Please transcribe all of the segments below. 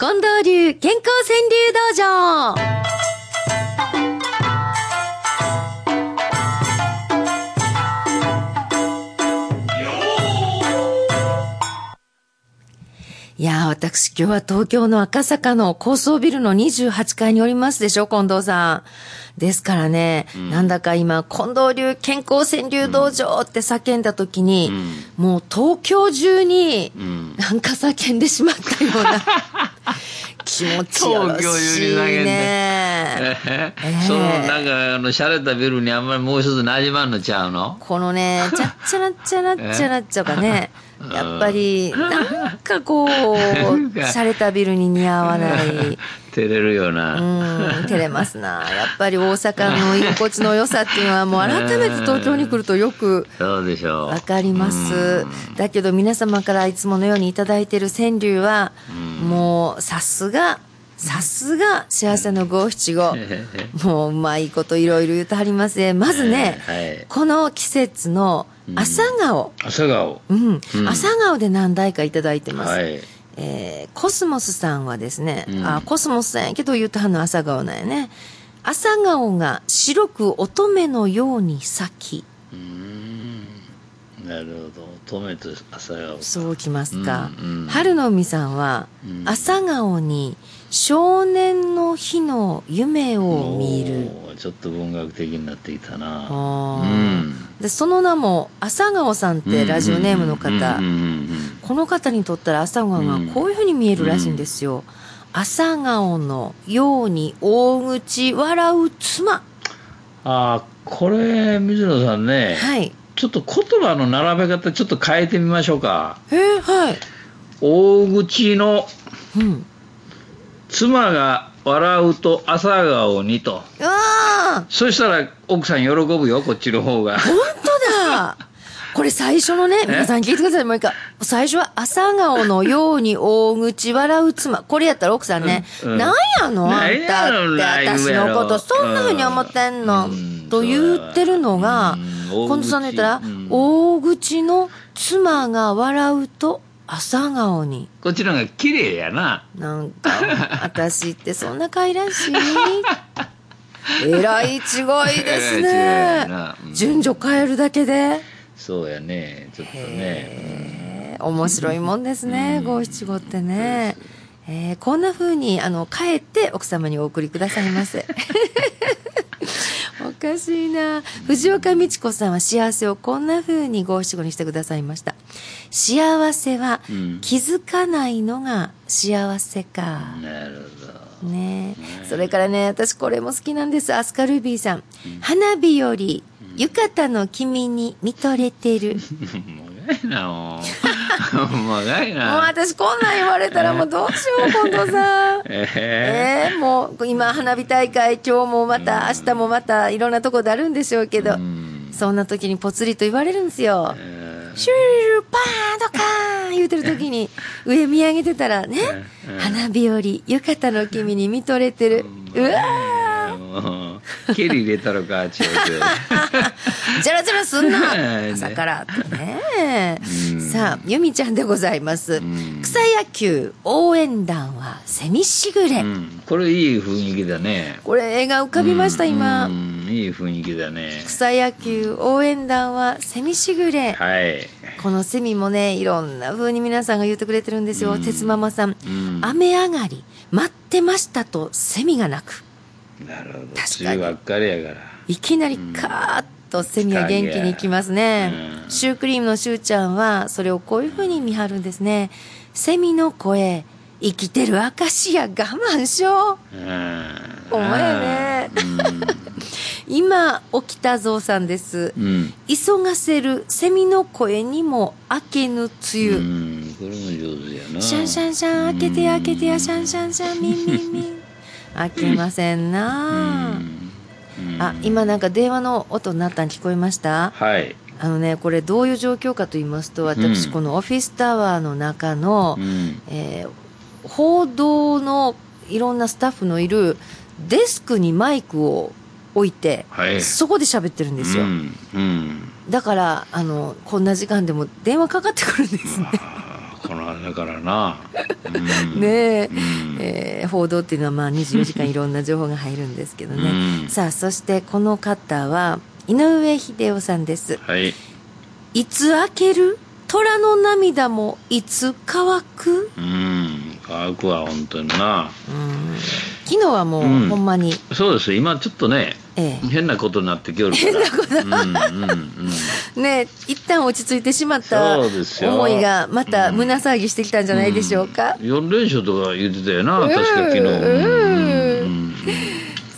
近藤流健康川柳道場。いやー、私今日は東京の赤坂の高層ビルの28階におりますでしょ、近藤さん。ですからね、なんだか今、近藤流健康川柳道場って叫んだ時に、もう東京中に、なんか叫んでしまったような、気持ちよろしいね。えそのなんかあの洒落たビルにあんまりもう一つなじまんのちゃうの？このね、ちゃっちゃらっちゃらっちゃらっちゃがね、やっぱり、なんかこう、洒落たビルに似合わない。照れるような、うん、照れますな。やっぱり大阪の居心地の良さっていうのはもう改めて東京に来るとよくわかります。だけど皆様からいつものようにいただいている川柳は、もうさすが、さすが幸せの五七五。もううまいこといろいろ言うとはりますね。まずね、はいこの季節の朝顔。朝顔うん。朝顔で何台かいただいてます。はいえーコスモスさんはですね、うんあ、コスモスさんやけど言うとはの朝顔なんやね。朝顔が白く乙女のように咲き。うーんなるほど。乙女と朝顔そうきますか。うんうん。春の海さんは、うん。朝顔に少年の日の夢を見る。ちょっと文学的になってきたな。うん。でその名も朝顔さんってラジオネームの方、うんうんうんこの方にとったら朝顔がこういうふうに見えるらしいんですよ。朝顔のように大口笑う妻。ああこれ水野さんね、はい。ちょっと言葉の並べ方ちょっと変えてみましょうか。えー、はい。大口のうん。妻が笑うと朝顔にと。そしたら奥さん喜ぶよこっちの方が。本当だ これ最初のね、皆さん聞いてください、もう一回。最初は朝顔のように大口笑う妻。これやったら奥さんね、うん。うん。なんやの？あんたって私のことそんな風に思ってんの、うん。と言ってるのが、うん。近藤さんの言ったら、うん。大口の妻が笑うと朝顔に。こっちの方が綺麗やな。なんか、私ってそんな可愛らしい？えらい違いですね。順序変えるだけで。そうやねちょっとねへー面白いもんですね、五七五ってね。えーこんな風に、あの、帰って奥様にお送りくださいませ。おかしいな。藤岡美智子さんは幸せをこんな風に五七五にしてくださいました。幸せはうん気づかないのが幸せか。なるねそれからね、私これも好きなんです。アスカルビーさん。花火より、浴衣の君に見とれてる。もがいな もうもがいもうな私こんなん言われたらもうどうしよう、近藤さん。え？えー、もう今花火大会今日もまた明日もまたいろんなとこであるんでしょうけど、うんそんな時にぽつりと言われるんですよ。えシュルルルパーンドカーン言うてる時に上見上げてたらね、花火より浴衣の君に見とれてる。うわーもう蹴り入れたのかちょっーじゃらじゃらすんな。ね朝からね。うん。さあ、由美ちゃんでございます。ん。草野球応援団はセミしぐれ。これいい雰囲気だね。これ絵が浮かびました、今。うん。いい雰囲気だね。草野球応援団はセミしぐれ。はい。このセミもね、いろんな風に皆さんが言ってくれてるんですよ。うん。鉄ママさん。雨上がり、待ってましたとセミが鳴く。なるほど確かに梅雨ばっかりやからいきなりカーッとセミは元気に行きますね。うんシュークリームのシューちゃんは、それをこういう風に見張るんですね。セミの声、生きてる証や我慢しよう。うんほんまやね今、起きたぞうさんです。うんうん急がせるセミの声にも明けぬ梅う雨。んこれも上手やなシャンシャンシャン、開けて開けてや、シャンシャンシャン、ミンミンミン。開けませんな。うん。あ、今なんか電話の音になったん聞こえました？はい。あのね、これどういう状況かと言いますと、私うんこのオフィスタワーの中の、うん。えー報道のいろんなスタッフのいるデスクにマイクを置いて、はい。そこで喋ってるんですよ。うん。うん。だから、あの、こんな時間でも電話かかってくるんですね。だからな。うん。ねえん。えー報道っていうのはまあ24時間いろんな情報が入るんですけどね、うん。さあそしてこの方は井上秀夫さんです。はい。いつ開ける？虎の涙もいつ乾く？うん。乾くわ、本当にな。うん。昨日はもう、うん。ほんまに。そうです。今ちょっとね、え変なことになってきよるから。変なこと。うんうんうん。えね一旦落ち着いてしまった思いがまた胸騒ぎしてきたんじゃないでしょうか、4連勝とか言ってたよな、確か昨日。うん。うんうん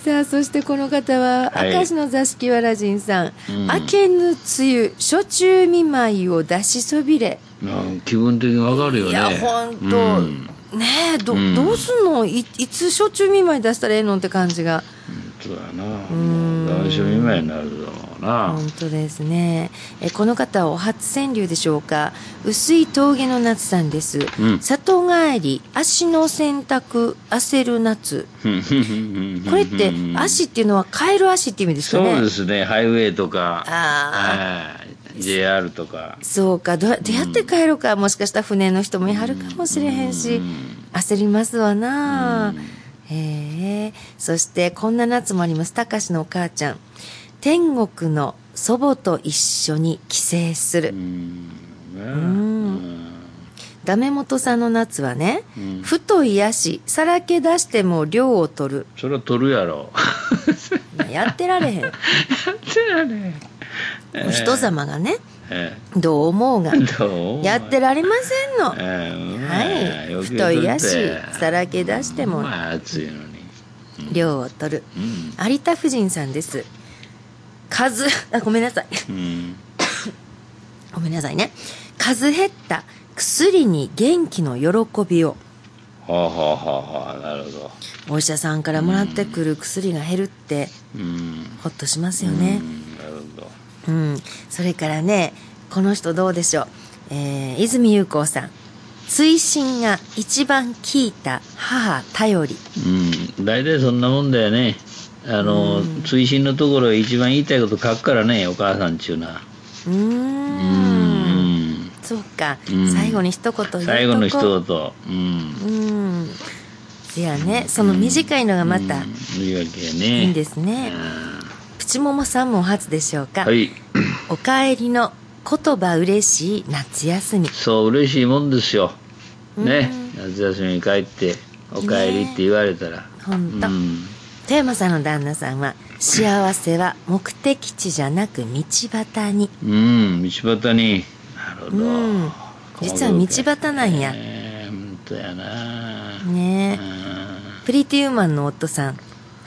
さあそしてこの方は、はい。明石の座敷わらじんさん「うん。明けぬ梅雨暑中見舞いを出しそびれ」うん気分的にわかるよね。いやほんと、うん。ねえど,、うんどうすんの？いいつ暑中見舞い出したらええのって感じが。そうだな。ん。もう男子見舞いになるだろうな。本当ですね。えこの方はお初川柳でしょうか？薄い峠の夏さんです、うん。里帰り足の洗濯焦る夏。これって足っていうのはカエル足っていう意味ですかね？そうですね、ハイウェイとか、あはい。JR とか。そうか。どうやって帰ろうか、もしかしたら船の人もやるかもしれへんし、うん。焦りますわな、うんへえそしてこんな夏もあります。たかしのお母ちゃん。天国の祖母と一緒に帰省する、うん。ね。ん。ダメ元さんの夏はね、うん。太い足さらけ出しても量を取る。それは取るやろ。やってられへん。そ うやね。人様がねえどう思うが。やってられませんの、ええはい。太い足さらけ出しても。量を取る。うん。有田夫人さんです。数あごめんなさい。うん。ごめんなさいね。数減った薬に元気の喜びを。はあはあはあはあ、なるほど。お医者さんからもらってくる薬が減るってうん。ほっとしますよね。うんなるほど。うん、それからねこの人どうでしょう、えー泉裕子さん追伸が一番聞いた母頼りうん。大体そんなもんだよね。あの、追伸のところ一番言いたいこと書くからね、お母さんっちゅうのは。うーんうん。そうか、うん最後に一言言うとこ最後の一言。うん。うんいやねその短いのがまたうんいいわけやね。いいんですね、プチさんもお初でしょうか、はい。おかえりの言葉嬉しい夏休みそう、嬉しいもんですよ。ねう。夏休みに帰って、お帰りって言われたら。ほんとうん。富山さんの旦那さんは幸せは目的地じゃなく道端にうん、道端に。なるほど。うん実は道端なんやねえ、本当やな。ねえうプリティウーマンの夫さん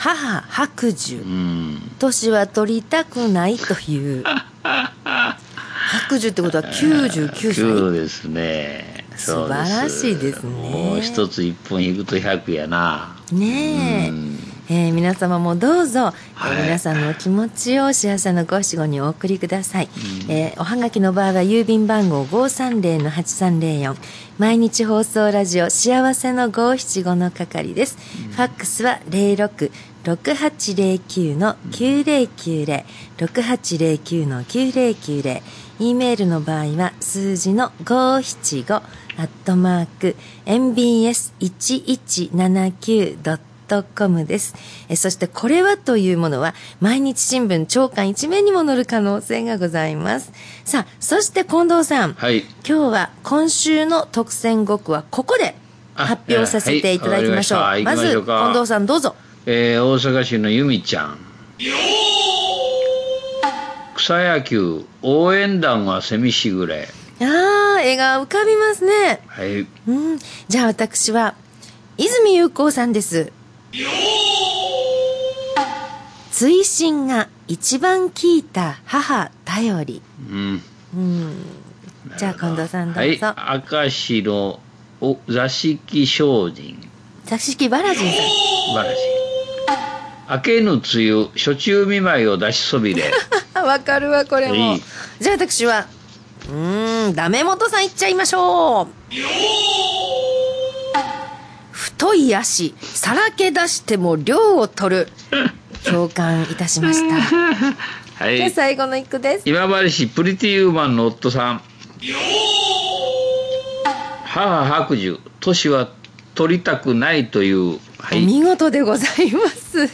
母白寿。ん。年は取りたくないという。白寿ってことは99歳。そうですね。素晴らしいですね。もう一つ一本引くと100やな。ねえ。うんえー皆様もどうぞ、えーはい。皆さんのお気持ちを幸せのごしごにお送りください、えーおはがきの場合は郵便番号530-8304毎日放送ラジオ幸せの575の係です、ファックスは066809-9090 6809-9090 e メールの場合は数字の575アットマーク mbs1179.com コムです。えそしてこれはというものは毎日新聞朝刊一面にも載る可能性がございます。さあ、そして近藤さん。はい。今日は今週の特選5句はここであ発表させていただきましょう。はいまままず近藤さんどうぞ。えー大阪市の由美ちゃん。草野球応援団はセミしぐれ。ああ、絵が浮かびますね。はい。うん。じゃあ私は泉裕子さんです。追伸が一番聞いた母頼り。うん。うん。じゃあ近藤さんどはい。うぞ。明石のお座敷精進。座敷バラジンさん。素晴らしい。明けぬ梅雨、初中見舞いを出しそびれ。あ わかるわこれもいいじゃあ私はうーんダメ元さんいっちゃいましょう太い足さらけ出しても量を取る。共感いたしました。はい。最後の一句です。今治市プリティウーマンの夫さん。母白寿。年は取りたくないという、はい、お見事でございます